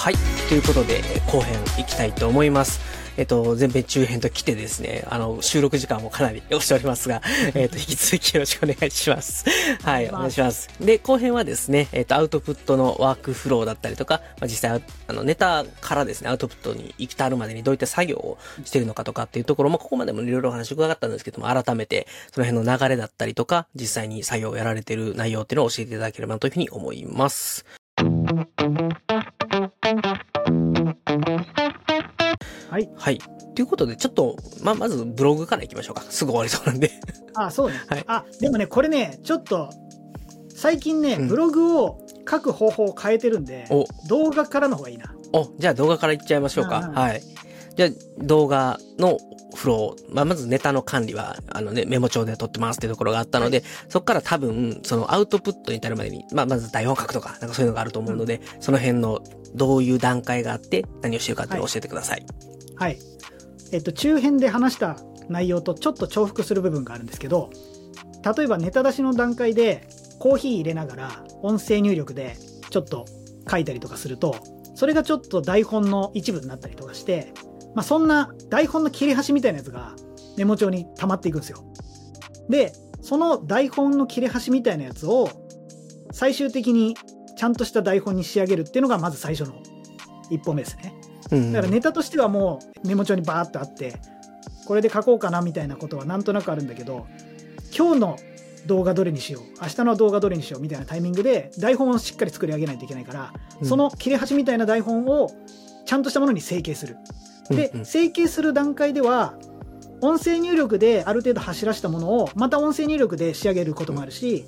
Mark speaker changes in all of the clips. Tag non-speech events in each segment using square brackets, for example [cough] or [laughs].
Speaker 1: はい。ということで、後編いきたいと思います。えっと、前編中編と来てですね、あの、収録時間もかなり押しておりますが、[laughs] えっと、引き続きよろしくお願いします。はい、お願いします。で、後編はですね、えっと、アウトプットのワークフローだったりとか、まあ、実際、あの、ネタからですね、アウトプットに行きたるまでにどういった作業をしているのかとかっていうところも、ここまでもいろいろお話伺ったんですけども、改めて、その辺の流れだったりとか、実際に作業をやられている内容っていうのを教えていただければなというふうに思います。
Speaker 2: はい。
Speaker 1: はい。ということで、ちょっと、まあ、まずブログから行きましょうか。すぐ終わりそうなんで。
Speaker 2: あ、そうね。[laughs]
Speaker 1: はい
Speaker 2: あ、でもね、これね、ちょっと、最近ね、
Speaker 1: うん
Speaker 2: ブログを書く方法を変えてるんで、
Speaker 1: お
Speaker 2: 動画からの方がいいな。
Speaker 1: お、じゃあ動画から行っちゃいましょうか。
Speaker 2: うんうん
Speaker 1: はい。じゃあ、動画のフロー、まあ、まずネタの管理は、あのね、メモ帳で撮ってますっていうところがあったので、そこから多分、そのアウトプットに至るまでに、まあ、まず台本書くとか、なんかそういうのがあると思うので、その辺の、どういう段階があって、何をしてるかって教えてください。
Speaker 2: はい。えっと、中編で話した内容とちょっと重複する部分があるんですけど、例えばネタ出しの段階でコーヒー入れながら音声入力でちょっと書いたりとかすると、それがちょっと台本の一部になったりとかして、まあそんな台本の切れ端みたいなやつがメモ帳に溜まっていくんですよ。で、その台本の切れ端みたいなやつを最終的にちゃんとした台本に仕上げるっていうのがまず最初の一歩目ですね。
Speaker 1: うん。
Speaker 2: だからネタとしてはもうメモ帳にバーっとあってこれで書こうかなみたいなことはなんとなくあるんだけど今日の動画どれにしよう明日の動画どれにしようみたいなタイミングで台本をしっかり作り上げないといけないから、
Speaker 1: うん
Speaker 2: その切れ端みたいな台本をちゃんとしたものに整形する。で、
Speaker 1: うんうん
Speaker 2: 整形する段階では音声入力である程度走らしたものをまた音声入力で仕上げることもあるし、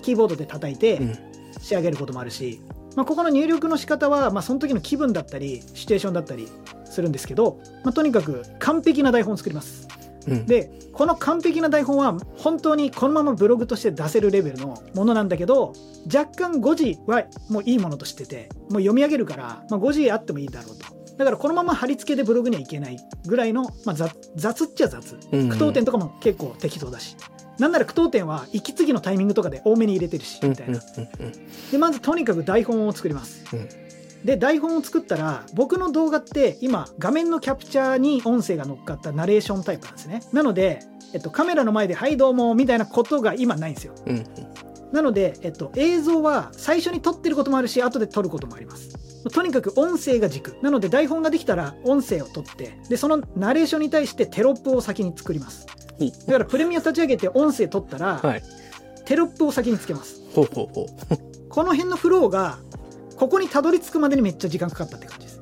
Speaker 2: キーボードで叩いて、
Speaker 1: うん
Speaker 2: 仕上げることもあるし、まあ、ここの入力の仕方は、まあ、その時の気分だったりシチュエーションだったりするんですけど、まあ、とにかく完璧な台本を作ります
Speaker 1: うん。
Speaker 2: でこの完璧な台本は本当にこのままブログとして出せるレベルのものなんだけど若干誤字はもういいものとしててもう読み上げるから、まあ、誤字あってもいいだろうとだからこのまま貼り付けでブログにはいけないぐらいの、まあ、雑雑っちゃ雑。
Speaker 1: うん
Speaker 2: 句読点とかも結構適当だし。なんなら句読点は息継ぎのタイミングとかで多めに入れてるし
Speaker 1: うん。
Speaker 2: みたいな。でまずとにかく台本を作ります、
Speaker 1: うん。
Speaker 2: で台本を作ったら僕の動画って今画面のキャプチャーに音声が乗っかったナレーションタイプなんですね。なので、えっと、カメラの前で「はいどうも」みたいなことが今ないんですよ。
Speaker 1: うん。うん。
Speaker 2: なので、えっと、映像は最初に撮ってることもあるし後で撮ることもありますとにかく音声が軸なので台本ができたら音声を撮ってでそのナレーションに対してテロップを先に作りますだからプレミア立ち上げて音声撮ったら、
Speaker 1: はい。
Speaker 2: テロップを先につけます
Speaker 1: ほうほうほう。
Speaker 2: この辺のフローがここにたどり着くまでにめっちゃ時間かかったって感じです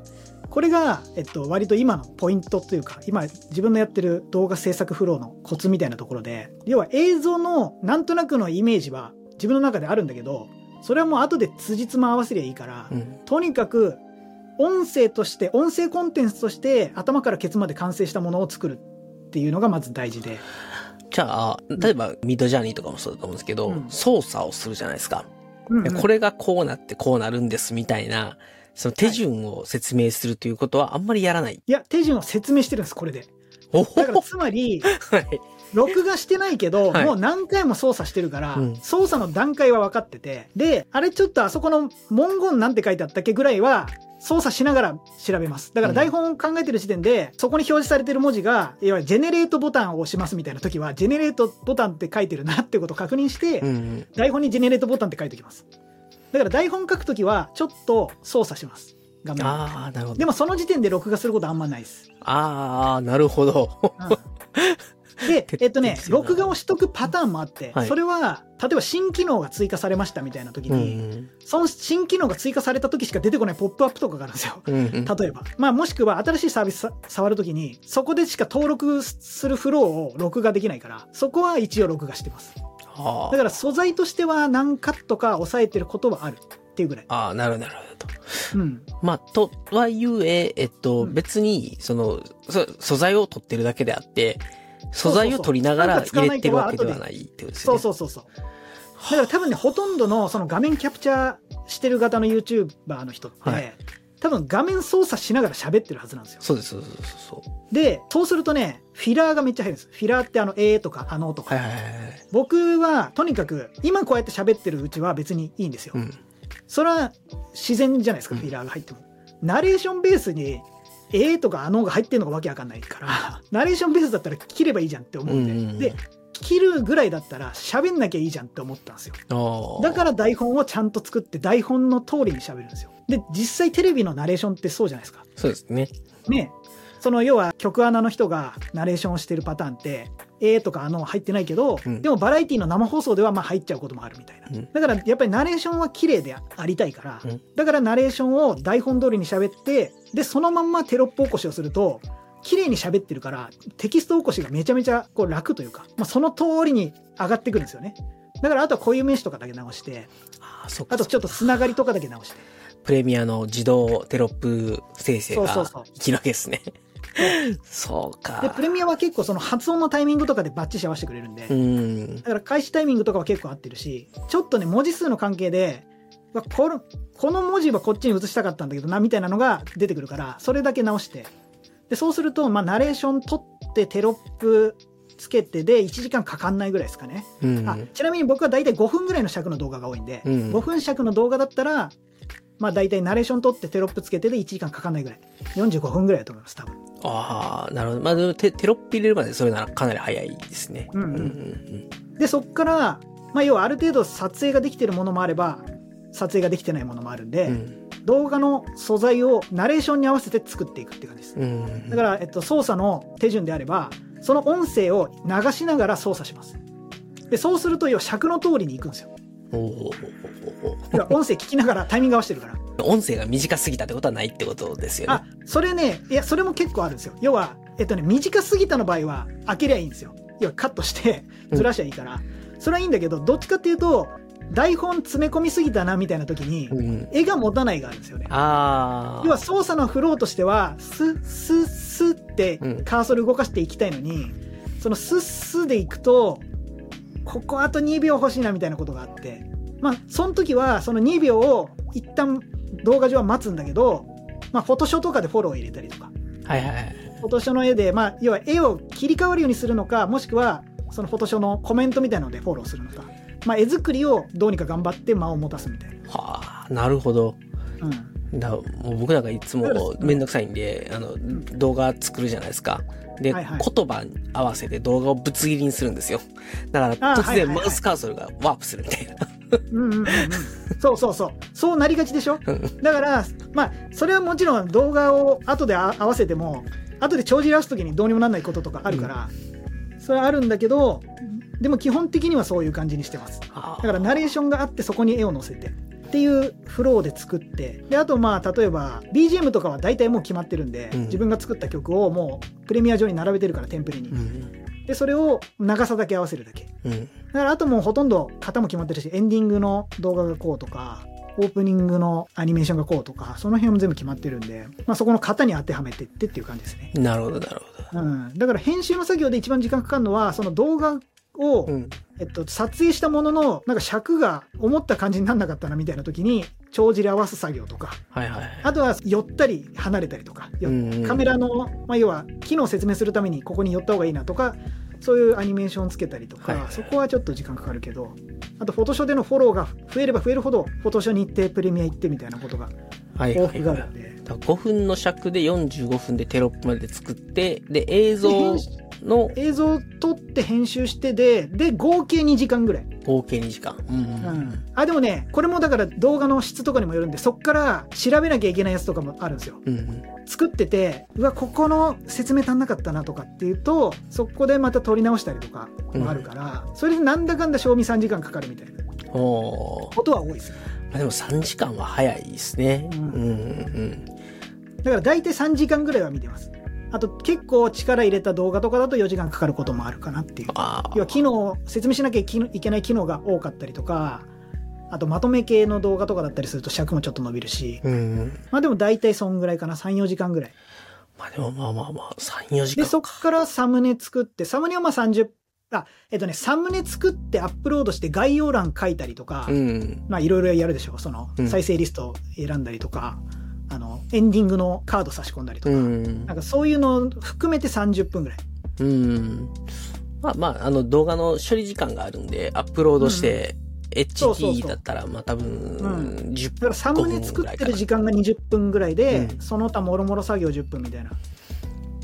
Speaker 2: これが、えっと、割と今のポイントというか今自分のやってる動画制作フローのコツみたいなところで要は映像のなんとなくのイメージは自分の中であるんだけどそれはもう後で辻褄合わせりゃいいから、
Speaker 1: うん。
Speaker 2: とにかく音声として音声コンテンツとして頭からケツまで完成したものを作るっていうのがまず大事で、
Speaker 1: じゃあ、例えば、ミッドジャーニーとかもそうだと思うんですけど、
Speaker 2: うん
Speaker 1: 操作をするじゃないですか。
Speaker 2: うんうん
Speaker 1: これがこうなってこうなるんですみたいな、その手順を説明するということはあんまりやらない。
Speaker 2: いや手順を説明してるんですこれでだからつまり [laughs]
Speaker 1: はい。
Speaker 2: 録画してないけど、
Speaker 1: はい
Speaker 2: もう何回も操作してるから、
Speaker 1: うん
Speaker 2: 操作の段階は分かってて、で、あれちょっとあそこの文言なんて書いてあったっけぐらいは、操作しながら調べます。だから台本を考えてる時点で、そこに表示されてる文字が、いわゆるジェネレートボタンを押しますみたいな時は、ジェネレートボタンって書いてるなってことを確認して、
Speaker 1: うんうん。
Speaker 2: 台本にジェネレートボタンって書いておきます。だから台本書くときは、ちょっと操作します。画面を
Speaker 1: ああ、なるほど。
Speaker 2: でもその時点で録画することあんまないです。
Speaker 1: ああ、なるほど。
Speaker 2: で、
Speaker 1: 徹 [laughs] 底 [laughs]
Speaker 2: えっとね、録画をしとくパターンもあって、
Speaker 1: はい
Speaker 2: それは、例えば新機能が追加されましたみたいな時
Speaker 1: う
Speaker 2: に、
Speaker 1: ん
Speaker 2: その新機能が追加された時しか出てこないポップアップとかがあるんですよ。
Speaker 1: うん。うんうん。
Speaker 2: 例えば。まあ、もしくは新しいサービスさ触るときに、そこでしか登録するフローを録画できないから、そこは一応録画してます。
Speaker 1: あ
Speaker 2: だから素材としては何カットか抑えてることはあるっていうぐらい。
Speaker 1: あー、なるほど、なるほど。
Speaker 2: うん。
Speaker 1: まあ、とはゆえ、えっと、
Speaker 2: うん
Speaker 1: 別に、その、そ素材を取ってるだけであって、素材を取りながら入れてるわけではないってことですよね。
Speaker 2: そうそうそうそう。だから多分ね、ほとんどのその画面キャプチャーしてる型の YouTuber の人って、
Speaker 1: はい
Speaker 2: 多分画面操作しながら喋ってるはずなんですよ。
Speaker 1: そうです、そうです、そうそう。
Speaker 2: で、そうするとね、フィラーがめっちゃ入るんです。フィラーってあの、えーとか、あのとか。
Speaker 1: はいはいはいはい。
Speaker 2: 僕は、とにかく、今こうやって喋ってるうちは別にいいんですよ。
Speaker 1: うん。
Speaker 2: それは自然じゃないですか、
Speaker 1: うん
Speaker 2: フィラーが入っても。ナレーションベースに、えーとかあのが入ってんのがわけわかんないから、[laughs] ナレーションベースだったら切ればいいじゃんって思うんで、
Speaker 1: うんうん
Speaker 2: で、切るぐらいだったら喋んなきゃいいじゃんって思ったんですよ。だから台本をちゃんと作って台本の通りに喋るんですよ。で、実際テレビのナレーションってそうじゃないですか。
Speaker 1: そうですね。
Speaker 2: ね。その要は曲穴の人がナレーションをしてるパターンって、えーとかあの入ってないけど、
Speaker 1: うん
Speaker 2: でもバラエティの生放送ではまあ入っちゃうこともあるみたいな。
Speaker 1: うん
Speaker 2: だからやっぱりナレーションは綺麗でありたいから、
Speaker 1: うん
Speaker 2: だからナレーションを台本通りに喋って、で、そのまんまテロップ起こしをすると、綺麗に喋ってるから、テキスト起こしがめちゃめちゃこう楽というか、まあ、その通りに上がってくるんですよね。だからあとは固有名詞とかだけ直して、
Speaker 1: あ
Speaker 2: とちょっとつながりとかだけ直して。
Speaker 1: プレミアの自動テロップ生成が
Speaker 2: そうそうそう
Speaker 1: 生きるわけですね。そうか。
Speaker 2: で、プレミアは結構その発音のタイミングとかでバッチリ合わせてくれるんで、
Speaker 1: うん。
Speaker 2: だから開始タイミングとかは結構合ってるし、ちょっとね、文字数の関係で、わこのこの文字はこっちに移したかったんだけどな、みたいなのが出てくるから、それだけ直して。で、そうすると、まあ、ナレーション取ってテロップつけてで1時間かかんないぐらいですかね。
Speaker 1: うん。
Speaker 2: あちなみに僕は大体5分ぐらいの尺の動画が多いんで、
Speaker 1: うん
Speaker 2: 5分尺の動画だったら、まあ大体ナレーション取ってテロップつけてで1時間かかんないぐらい。45分ぐらいだと思います、多分。
Speaker 1: ああ、なるほど。まあ、でもテテロップ入れるまでそれならかなり早いですね。
Speaker 2: うんうん
Speaker 1: うん
Speaker 2: で、そっから、まあ要はある程度撮影ができてるものもあれば、撮影ができてないものもあるんで、
Speaker 1: うん。
Speaker 2: 動画の素材をナレーションに合わせて作っていくって感じです。
Speaker 1: うん。
Speaker 2: だから、えっと、操作の手順であれば、その音声を流しながら操作します。で、そうすると、要は尺の通りに行くんですよ。音声聞きながらタイミング合わせてるから。
Speaker 1: 音声が短すぎたってことはないってことですよね。
Speaker 2: あ、それね、いや、それも結構あるんですよ。要は、えっとね、短すぎたの場合は、開けりゃいいんですよ。要は、カットして、ずらしゃいいから。それはいいんだけど、どっちかっていうと、台本詰め込みすぎたな、みたいな時に、
Speaker 1: うん。
Speaker 2: 絵が持たないがあるんですよね。
Speaker 1: ああ。
Speaker 2: 要は操作のフローとしては、スッスッスッって
Speaker 1: うん
Speaker 2: カーソル動かしていきたいのに、そのスッスでいくと、ここあと2秒欲しいなみたいなことがあって、まあ、その時はその2秒を一旦動画上は待つんだけど、まあ、フォトショーとかでフォローを入れたりとか、
Speaker 1: はいはいはい。
Speaker 2: フォトショーの絵で、まあ、要は絵を切り替わるようにするのか、もしくは、そのフォトショーのコメントみたいなのでフォローするのか、まあ、絵作りをどうにか頑張って間を持たすみたいな。
Speaker 1: はあ、なるほど。
Speaker 2: うん。
Speaker 1: だもう僕なんかいつもめんどくさいんで、あの、動画作るじゃないですか。で、
Speaker 2: はいはい
Speaker 1: 言葉に合わせて動画をぶつ切りにするんですよ。だから突然マウスカーソルがワープするみたいな。
Speaker 2: うんうんうんうん。そうそうそう。そうなりがちでしょ？
Speaker 1: うん
Speaker 2: だから、まあ、それはもちろん動画を後であ合わせても、後で帳尻合わすときにどうにもなんないこととかあるから、それはあるんだけど、でも基本的にはそういう感じにしてます。
Speaker 1: あ
Speaker 2: だからナレーションがあってそこに絵を載せて。っていうフローで作って、で、あとまあ、例えば、BGM とかは大体もう決まってるんで、
Speaker 1: うん
Speaker 2: 自分が作った曲をもうプレミア上に並べてるから、テンプレに
Speaker 1: う。ん。
Speaker 2: で、それを長さだけ合わせるだけ。
Speaker 1: うん。
Speaker 2: だからあともうほとんど型も決まってるし、エンディングの動画がこうとか、オープニングのアニメーションがこうとか、その辺も全部決まってるんで、まあそこの型に当てはめてってっていう感じですね。
Speaker 1: なるほど、なるほ
Speaker 2: うん。だから編集の作業で一番時間かかるのは、その動画を、
Speaker 1: ど。うん。
Speaker 2: えっと、撮影したものの、なんか尺が思った感じになんなかったなみたいな時に、帳尻合わす作業とか、
Speaker 1: はいはい。
Speaker 2: あとは寄ったり離れたりとか、よ
Speaker 1: うんうん
Speaker 2: カメラの、まあ、要は機能を説明するためにここに寄った方がいいなとか、そういうアニメーションつけたりとか、
Speaker 1: はいはい
Speaker 2: そこはちょっと時間かかるけど、あとフォトショーでのフォローが増えれば増えるほど、フォトショーに行ってプレミア行ってみたいなことが
Speaker 1: はい
Speaker 2: 豊富
Speaker 1: はいはい。
Speaker 2: があるんで。
Speaker 1: だから5分の尺で45分でテロップまで作って、で、映像の
Speaker 2: 映像を撮って編集してで、で、合計2時間ぐらい。
Speaker 1: 合計2時間。うん。
Speaker 2: うん。あ、でもね、これもだから動画の質とかにもよるんで、そっから調べなきゃいけないやつとかもあるんですよ。
Speaker 1: うん。うん。
Speaker 2: 作ってて、うわ、ここの説明足んなかったなとかっていうと、そこでまた撮り直したりとかもあるから、それでなんだかんだ賞味3時間かかるみたいなことは多いですよ。
Speaker 1: まあでも3時間は早いですね。
Speaker 2: う
Speaker 1: うんん。うん。
Speaker 2: だから大体3時間ぐらいは見てます。あと結構力入れた動画とかだと4時間かかることもあるかなっていう。
Speaker 1: ああ。
Speaker 2: 要は機能、説明しなきゃいけない機能が多かったりとか、あとまとめ系の動画とかだったりすると尺もちょっと伸びるし、
Speaker 1: うん。
Speaker 2: まあでも大体そんぐらいかな、3、4時間ぐらい。
Speaker 1: まあでもまあまあまあ、3、4時
Speaker 2: で、
Speaker 1: 間。
Speaker 2: そっからサムネ作って、サムネはまあ30、あ、えっとね、サムネ作ってアップロードして概要欄書いたりとか、
Speaker 1: うん。
Speaker 2: まあいろいろやるでしょ。その
Speaker 1: うん
Speaker 2: 再生リストを選んだりとか、あの、エンディングのカード差し込んだりと
Speaker 1: う
Speaker 2: か、
Speaker 1: ん
Speaker 2: なん。かそういうのを含めて30分ぐらい。
Speaker 1: うん。まあまあ、あの動画の処理時間があるんで、アップロードして、HD だったら、まあ多分、
Speaker 2: ん
Speaker 1: 10
Speaker 2: だからサムネ作ってる時間が20分ぐらいで、
Speaker 1: うん
Speaker 2: その他もろもろ作業10分みたいな。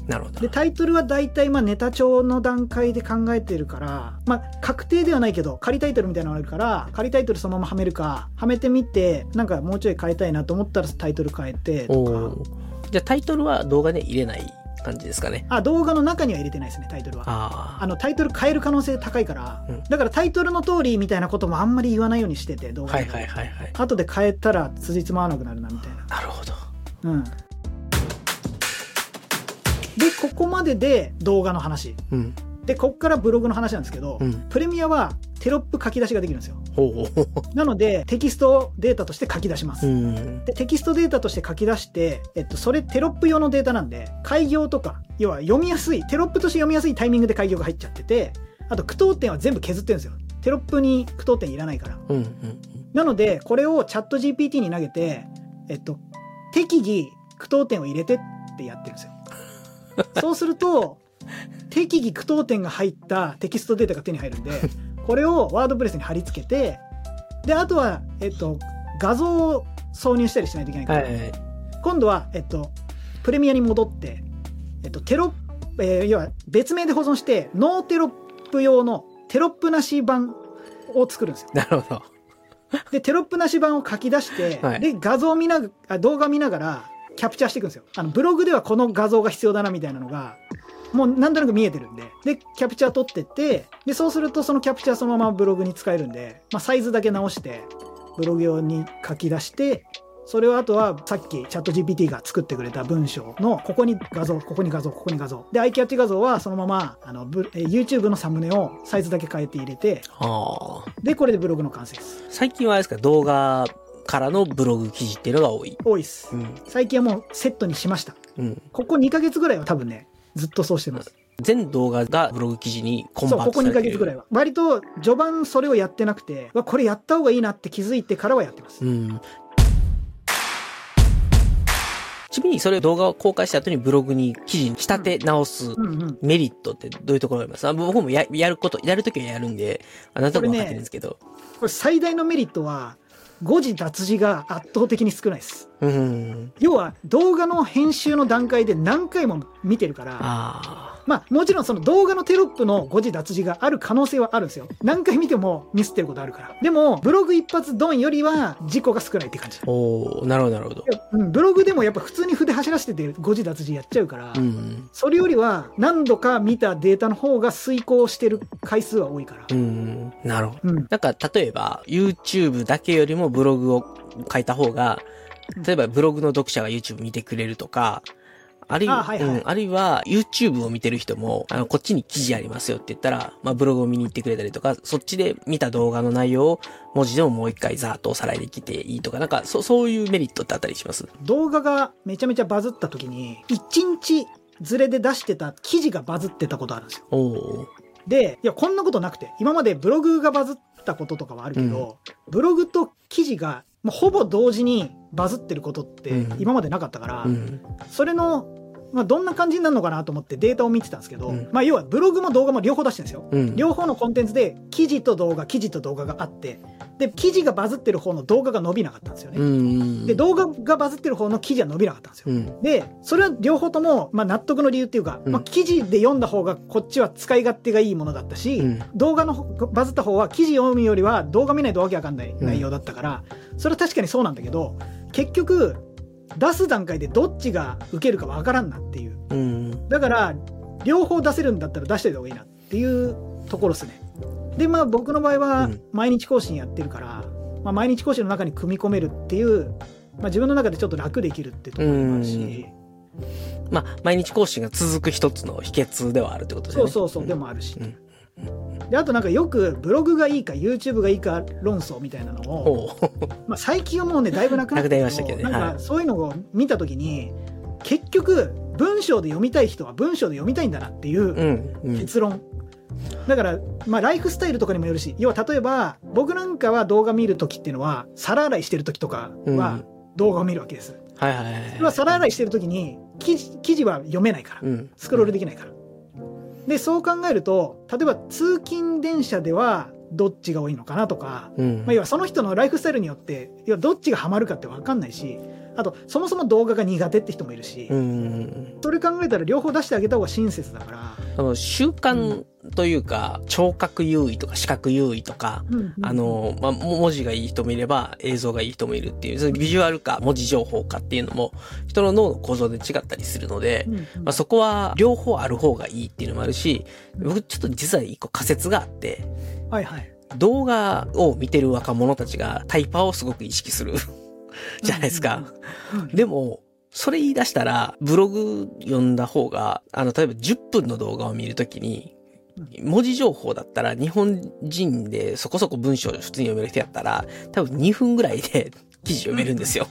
Speaker 1: なるほど
Speaker 2: で、。タイトルは大体まあネタ帳の段階で考えてるから、まあ確定ではないけど、仮タイトルみたいなのがあるから、仮タイトルそのままはめるか、はめてみて、なんかもうちょい変えたいなと思ったらタイトル変えてとか。
Speaker 1: じゃあタイトルは動画で入れない感じですかね。
Speaker 2: あ、動画の中には入れてないですね、タイトルは。
Speaker 1: あ
Speaker 2: あの、タイトル変える可能性高いから、
Speaker 1: うん
Speaker 2: だからタイトルの通りみたいなこともあんまり言わないようにしてて、動
Speaker 1: あ。
Speaker 2: 画で
Speaker 1: はいはいはいはい。
Speaker 2: 後で変えたら辻褄合わなくなるなみたいな。
Speaker 1: なるほど。
Speaker 2: うん。で、ここまでで動画の話。
Speaker 1: うん。
Speaker 2: で、こっからブログの話なんですけど、
Speaker 1: うん
Speaker 2: プレミアはテロップ書き出しができるんですよ。なので、テキストデータとして書き出します。
Speaker 1: う。うん。
Speaker 2: で、テキストデータとして書き出して、えっと、それテロップ用のデータなんで、開業とか、要は読みやすい、テロップとして読みやすいタイミングで開業が入っちゃってて、あと句読点は全部削ってるんですよ。テロップに句読点いらないから。
Speaker 1: うんうん。
Speaker 2: なので、これをチャット GPT に投げて、えっと、適宜句読点を入れてってやってるんですよ。そうすると、適宜句読点が入ったテキストデータが手に入るんで、これをワードプレスに貼り付けて、で、あとは、えっと、画像を挿入したりしないといけないから、
Speaker 1: はいはい。
Speaker 2: 今度は、えっと、プレミアに戻って、えっと、テロップ、えー要は別名で保存して、ノーテロップ用のテロップなし版を作るんですよ。
Speaker 1: なるほど。
Speaker 2: で、テロップなし版を書き出して、
Speaker 1: はい
Speaker 2: で、画像を見な動画見ながら、キャプチャーしていくんですよ。あの、ブログではこの画像が必要だなみたいなのが、もうなんとなく見えてるんで、で、キャプチャー取ってって、で、そうするとそのキャプチャーそのままブログに使えるんで、まあ、サイズだけ直して、ブログ用に書き出して、それをあとはさっきチャット GPT が作ってくれた文章のここに画像、ここに画像、ここに画像。で、アイキャッチ画像はそのままあの YouTube のサムネをサイズだけ変えて入れて。で、これでブログの完成です。
Speaker 1: 最近はあれですか、動画からのブログ記事っていうのが多い。
Speaker 2: 多いです
Speaker 1: う。ん。
Speaker 2: 最近はもうセットにしました。
Speaker 1: うん。
Speaker 2: ここ2ヶ月ぐらいは多分ね、ずっとそうしてます。
Speaker 1: 全動画がブログ記事にコン
Speaker 2: そう、
Speaker 1: バー
Speaker 2: ここ2
Speaker 1: トされてる。
Speaker 2: ヶ月ぐらいは。割と序盤それをやってなくて、わこれやった方がいいなって気づいてからはやってます。
Speaker 1: うん。ちなみにそれ動画を公開した後にブログに記事に仕立て直す
Speaker 2: うんうん。
Speaker 1: メリットってどういうところがあります？あ僕もややること、やるときはやるんで、あなたも分かってるんですけど。
Speaker 2: これ最大のメリットは、誤字脱字が圧倒的に少ないです。
Speaker 1: うん。
Speaker 2: 要は動画の編集の段階で何回も見てるから、
Speaker 1: あ
Speaker 2: まあもちろんその動画のテロップの誤字脱字がある可能性はあるんですよ。何回見てもミスってることあるから。でも、ブログ一発ドンよりは事故が少ないって感じ。
Speaker 1: あ。おーなるほど、なるほど。
Speaker 2: ブログでもやっぱ普通に筆走らせてて誤字脱字やっちゃうから、
Speaker 1: うん。
Speaker 2: それよりは何度か見たデータの方が遂行してる回数は多いから。
Speaker 1: うん。なるほど。
Speaker 2: うん。
Speaker 1: なんか、例えば、YouTube だけよりもブログを書いた方が、例えばブログの読者が YouTube 見てくれるとか、あるいは、
Speaker 2: あはいはい。
Speaker 1: うん、あるいは YouTube を見てる人も、あの、こっちに記事ありますよって言ったら、まあ、ブログを見に行ってくれたりとか、そっちで見た動画の内容を文字でももう一回ざーっとおさらいできていいとか、なんか、そ、そういうメリットってあったりします？
Speaker 2: 動画がめちゃめちゃバズった時に、1日ずれで出してた記事がバズってたことあるんですよ。
Speaker 1: おー
Speaker 2: で、いや、こんなことなくて、今までブログがバズったこととかはあるけど、ブログと記事がもうほぼ同時にバズってることって
Speaker 1: うん
Speaker 2: 今までなかったから、
Speaker 1: うん。
Speaker 2: それの、まあ、どんな感じになるのかなと思ってデータを見てたんですけど、
Speaker 1: うん
Speaker 2: まあ、要はブログも動画も両方出してるんですよ。
Speaker 1: うん。
Speaker 2: 両方のコンテンツで記事と動画、記事と動画があって、で、記事がバズってる方の動画が伸びなかったんですよね。
Speaker 1: うん。
Speaker 2: で、動画がバズってる方の記事は伸びなかったんですよ。
Speaker 1: うん。
Speaker 2: で、それは両方とも、まあ、納得の理由っていうか、
Speaker 1: うん
Speaker 2: まあ、記事で読んだ方がこっちは使い勝手がいいものだったし、
Speaker 1: うん
Speaker 2: 動画の方バズった方は記事読むよりは動画見ないとわけわかんない内容だったから、それは確かにそうなんだけど、結局、出す段階でどっちが受けるかわからんなっていう。
Speaker 1: うん。
Speaker 2: だから、両方出せるんだったら出しておいた方がいいなっていうところですね。で、まあ僕の場合は
Speaker 1: うん
Speaker 2: 毎日更新やってるから、まあ毎日更新の中に組み込めるっていう、まあ自分の中でちょっと楽できるってところもあるし、
Speaker 1: まあ、毎日更新が続く一つの秘訣ではあるってことですね。
Speaker 2: そうそうそう、
Speaker 1: ん
Speaker 2: でもあるし。
Speaker 1: うん
Speaker 2: で、あとなんかよくブログがいいか YouTube がいいか論争みたいなのを。まあ最近はもうね、だいぶなくなった
Speaker 1: なくなりましたけどね
Speaker 2: なん
Speaker 1: はい
Speaker 2: かそういうのを見たときに、結局、文章で読みたい人は文章で読みたいんだなっていう
Speaker 1: うん。うん。
Speaker 2: 結論。だから、まあ、ライフスタイルとかにもよるし、要は例えば、僕なんかは動画見るときっていうのは、皿洗いしてるときとかは動画を見るわけです。
Speaker 1: はいはいはい。
Speaker 2: それは皿洗いしてるときに記事、記事は読めないから。
Speaker 1: うん。
Speaker 2: スクロールできないから。で、そう考えると、例えば通勤電車ではどっちが多いのかなとか、
Speaker 1: うん。
Speaker 2: まあ、要はその人のライフスタイルによって、要はどっちがハマるかって分かんないし、あと、そもそも動画が苦手って人もいるし、
Speaker 1: うん。
Speaker 2: それ考えたら両方出してあげた方が親切だから、
Speaker 1: あの習慣というか、聴覚優位とか視覚優位とか、あの、まあ、も文字がいい人もいれば映像がいい人もいるっていう、そのビジュアルか文字情報かっていうのも人の脳の構造で違ったりするので、
Speaker 2: うんうん。
Speaker 1: まあ、そこは両方ある方がいいっていうのもあるし、僕ちょっと実は一個仮説があって、
Speaker 2: はいはい。
Speaker 1: 動画を見てる若者たちがタイパーをすごく意識するじゃないですか。
Speaker 2: うん
Speaker 1: でも、それ言い出したら、ブログ読んだ方が、あの、例えば10分の動画を見るときに、文字情報だったら、日本人でそこそこ文章を普通に読める人やったら、多分2分ぐらいで [laughs] 記事読めるんですよ。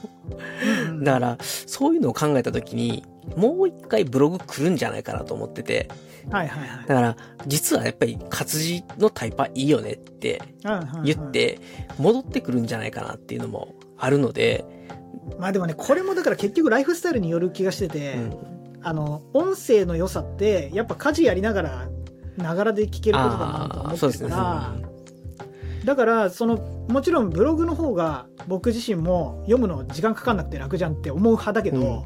Speaker 1: だから、そういうのを考えたときに、もう一回ブログ来るんじゃないかなと思ってて、
Speaker 2: はいはいはい。
Speaker 1: だから、実はやっぱり活字のタイパいいよねって。言って、戻ってくるんじゃないかなっていうのもあるので、
Speaker 2: まあでもね、これもだから結局ライフスタイルによる気がしてて、
Speaker 1: うん。
Speaker 2: あの、音声の良さって、やっぱ家事やりながら、ながらで聞けることかなと思。ってるから、だから、その、もちろんブログの方が僕自身も読むの時間かかんなくて楽じゃんって思う派だけど、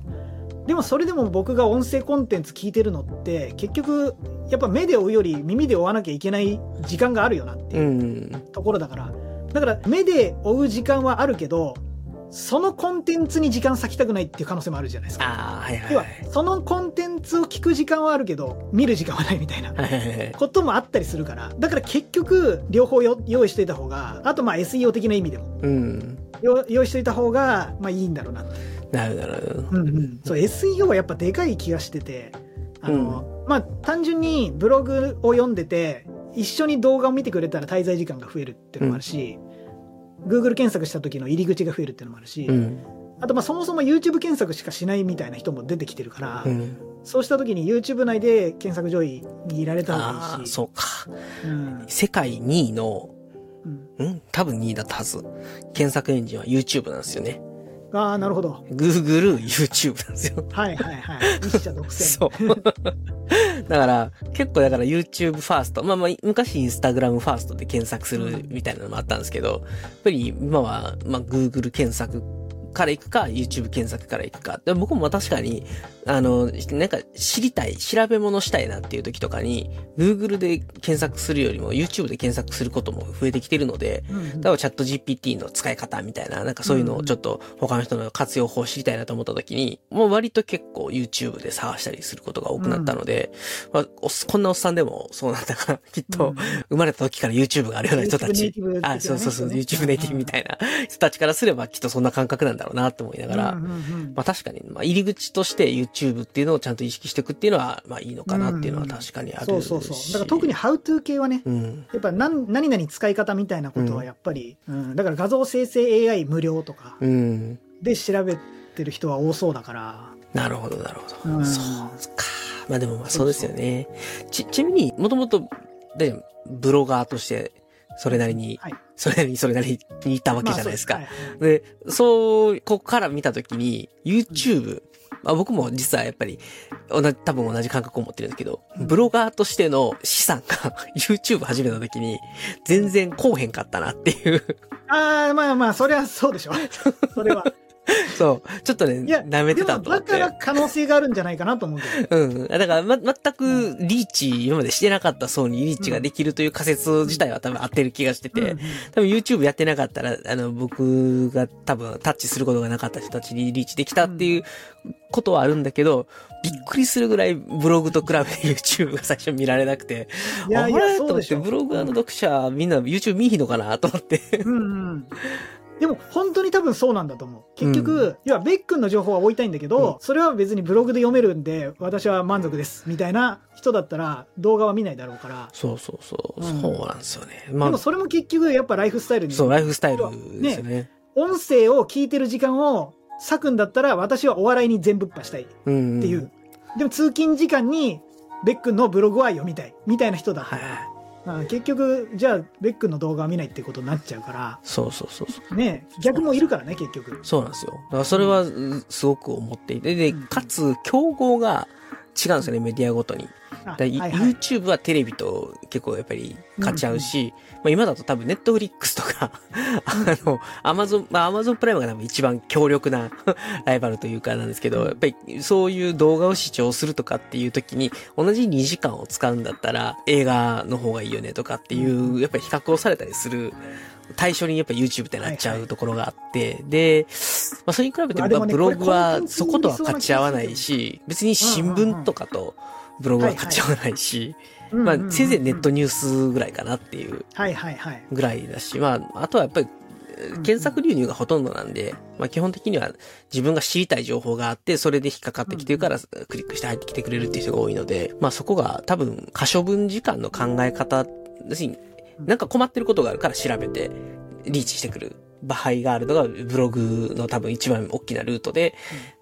Speaker 2: でもそれでも僕が音声コンテンツ聞いてるのって、結局、やっぱ目で追うより耳で追わなきゃいけない時間があるよなって
Speaker 1: う
Speaker 2: いうん。ところだから、だから目で追う時間はあるけど、そのコンテンツに時間割きたくないっていう可能性もあるじゃないですか。
Speaker 1: ああ、はいはい
Speaker 2: 要は
Speaker 1: はい。、
Speaker 2: そのコンテンツを聞く時間はあるけど、見る時間はないみたいなこともあったりするから、だから結局、両方よ用意していた方が、あとまあ SEO 的な意味でも、
Speaker 1: うん。
Speaker 2: よ用意していた方が、まあいいんだろうな。
Speaker 1: なるほど、なるほど。
Speaker 2: うんうん。そう、SEO はやっぱでかい気がしてて、あの、まあ単純にブログを読んでて、一緒に動画を見てくれたら滞在時間が増えるっていうのもあるし、Google 検索した時の入り口が増えるっていうのもあるし、
Speaker 1: うん。
Speaker 2: あとまあそもそも YouTube 検索しかしないみたいな人も出てきてるから、
Speaker 1: うん。
Speaker 2: そうした時に YouTube 内で検索上位にいられた方
Speaker 1: ああ、
Speaker 2: がいいし。
Speaker 1: そうか。
Speaker 2: うん
Speaker 1: 世界2位の、
Speaker 2: うん
Speaker 1: ん？多分2位だったはず。検索エンジンは YouTube なんですよね。
Speaker 2: ああ、なるほど。
Speaker 1: Google、YouTube なんですよ。
Speaker 2: はいはいはい。一社独占。
Speaker 1: そう。[laughs] だから、結構だから YouTube ファースト。まあまあ、昔 Instagram ファーストで検索するみたいなのもあったんですけど、やっぱり今は、まあ Google 検索から行くか、YouTube 検索から行くか。で僕も確かに、あの、なんか知りたい、調べ物したいなっていう時とかに、Google で検索するよりも YouTube で検索することも増えてきてるので、
Speaker 2: うんうん。
Speaker 1: 例えばチャット GPT の使い方みたいな、なんかそういうのをちょっと他の人の活用法を知りたいなと思った時に、もう割と結構 YouTube で探したりすることが多くなったので、まあ、おっこんなおっさんでもそうなんだから、[laughs] きっと、生まれた時から YouTube があるような人たち。あ、そうそうそう、YouTube ネイティブみたいな人たちからすればきっとそんな感覚なんだろうなと思いながら、
Speaker 2: うんうんうん
Speaker 1: まあ確かに、まあ入り口として YouTube っていうのをちゃんと意識していくっていうのは、まあいいのかなっていうのは確かにある
Speaker 2: そうそうそう。だから特に How to 系はね、
Speaker 1: うん。
Speaker 2: やっぱ何何々使い方みたいなことはやっぱり、うんだから画像生成 AI 無料とか
Speaker 1: うん。
Speaker 2: で調べてる人は多そうだから、
Speaker 1: なるほど、なるほど。
Speaker 2: うん
Speaker 1: そうか。まあでもまあそうですよね。ち、ちなみに、もともと、で、ブロガーとして、それなりに、
Speaker 2: はい。
Speaker 1: それなりにそれなりにいたわけじゃないですか。
Speaker 2: まあそうはい
Speaker 1: で、そう、ここから見たときに、YouTube、まあ僕も実はやっぱり、同じ、多分同じ感覚を持ってるんですけど、ブロガーとしての資産が [laughs] YouTube 始めたときに、全然こうへんかったなっていう。
Speaker 2: ああ、まあまあ、それはそうでしょ。それは。[laughs]
Speaker 1: そう。ちょっとね、
Speaker 2: いや、
Speaker 1: 舐めてた
Speaker 2: で
Speaker 1: と
Speaker 2: だから可能性があるんじゃないかなと思うけど。
Speaker 1: うん。だから、ま、全くリーチ、今までしてなかった層にリーチができるという仮説自体は多分合ってる気がしてて、
Speaker 2: うんうん
Speaker 1: 多分 YouTube やってなかったら、あの、僕が多分タッチすることがなかった人たちにリーチできたっていうことはあるんだけど、びっくりするぐらいブログと比べて YouTube が最初見られなくて、
Speaker 2: いやいや
Speaker 1: あれと思って、
Speaker 2: そうでしょ
Speaker 1: ブログの読者みんな YouTube 見ひんのかなと思って。
Speaker 2: うんうん。でも本当に多分そうなんだと思う。結局、
Speaker 1: う
Speaker 2: 要はベックンの情報は置いたいんだけど、それは別にブログで読めるんで、私は満足です。みたいな人だったら動画は見ないだろうから。
Speaker 1: そうそうそう。
Speaker 2: うん
Speaker 1: そうなんですよね。まあ、
Speaker 2: でもそれも結局やっぱライフスタイルに。
Speaker 1: そう、ライフスタイルですよね。
Speaker 2: 音声を聞いてる時間を割くんだったら私はお笑いに全部っぱしたいっ
Speaker 1: うん。
Speaker 2: ていう。でも通勤時間にベックンのブログは読みたい。みたいな人だったら、
Speaker 1: はい
Speaker 2: あ結局、じゃあベックンの動画は見ないってことになっちゃうから、
Speaker 1: そうそうそうそう。
Speaker 2: ね、逆もいるからね、結局。
Speaker 1: そうなんですよ。だからそれはうんすごく思っていて、で、
Speaker 2: うん
Speaker 1: かつ、競合が違うんですよね、メディアごとに。
Speaker 2: あ
Speaker 1: だい
Speaker 2: はいはい
Speaker 1: YouTube はテレビと結構やっぱり勝っちゃうし、まあ今だと多分 Netflix とか、[laughs] あの、Amazon、まあ Amazon プライムが多分一番強力な [laughs] ライバルというかなんですけど、やっぱりそういう動画を視聴するとかっていう時に同じ2時間を使うんだったら映画の方がいいよねとかっていう、やっぱり比較をされたりする対象にやっぱ YouTube ってなっちゃうところがあって、で、まあそれに比べてブログはそことは勝ち合わないし、別に新聞とかとブログは勝ち合わないし、まあせいぜいネットニュースぐらいかなっていう。ぐらいだし、まああとはやっぱり検索流入がほとんどなんで、まあ基本的には自分が知りたい情報があって、それで引っかかってきてるからクリックして入ってきてくれるっていう人が多いので、まあそこが多分可処分時間の考え方、要するになんか困ってることがあるから調べてリーチしてくる場合があるのがブログの多分一番大きなルートで、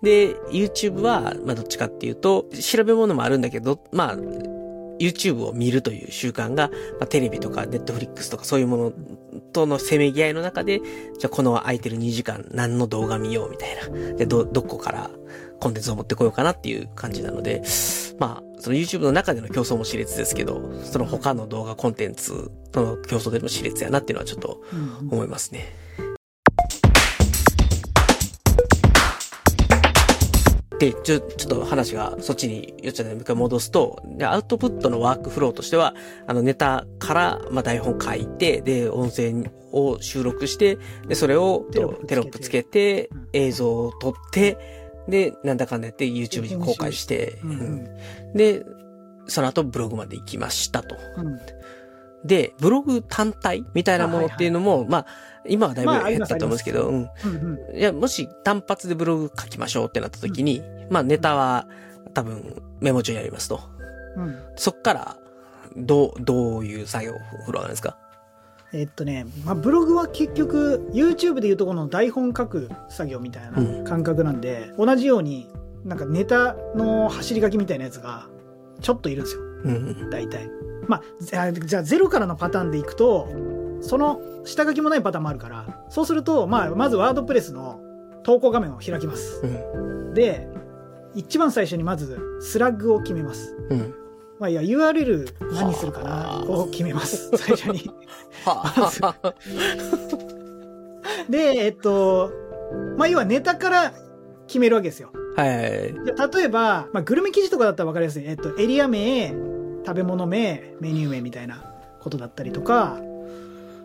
Speaker 1: で、YouTube は、まあどっちかっていうと、調べ物もあるんだけど、まあ、YouTube を見るという習慣が、まあ、テレビとか Netflix とかそういうものとのせめぎ合いの中で、じゃあこの空いてる2時間何の動画見ようみたいな。で、ど、どこからコンテンツを持ってこようかなっていう感じなので、まあ、その YouTube の中での競争も熾烈ですけど、その他の動画コンテンツとの競争でも熾烈やなっていうのはちょっと
Speaker 2: うん
Speaker 1: 思いますね。で、ちょ、ちょっと話がそっちによっちゃないもう一回戻すと、で、アウトプットのワークフローとしては、あの、ネタから、まあ、台本書いて、で、音声を収録して、で、それを
Speaker 2: テロップつけて。
Speaker 1: 映像を撮って、で、なんだかんだやって YouTube に公開して、
Speaker 2: うん。
Speaker 1: うん。で、その後ブログまで行きましたと。
Speaker 2: うん
Speaker 1: で、ブログ単体みたいなものっていうのも、まあ、今はだいぶ減ったと思うんですけど、うん。
Speaker 2: うんうん。
Speaker 1: いや、もし単発でブログ書きましょうってなった時に、まあネタは多分メモ帳にありますと。
Speaker 2: うん。
Speaker 1: そっから、どう、どういう作業フロアなんですか？
Speaker 2: えっとね、まあ、ブログは結局 YouTube でいうとこの台本書く作業みたいな感覚なんで、同じようになんかネタの走り書きみたいなやつがちょっといるんですよ。
Speaker 1: うん。
Speaker 2: 大体まあじゃあロからのパターンでいくとその下書きもないパターンもあるからそうすると、まあ、まずワードプレスの投稿画面を開きます
Speaker 1: うん。
Speaker 2: で一番最初にまずスラッグを決めます
Speaker 1: うん。
Speaker 2: まあいや URL 何するかなを決めます [laughs] 最初に
Speaker 1: はあ。[laughs]
Speaker 2: で、えっと、まあ、要はネタから決めるわけですよ。
Speaker 1: はい。
Speaker 2: で例えば、まあ、グルメ記事とかだったら分かりやすい。えっと、エリア名、食べ物名、メニュー名みたいなことだったりとか、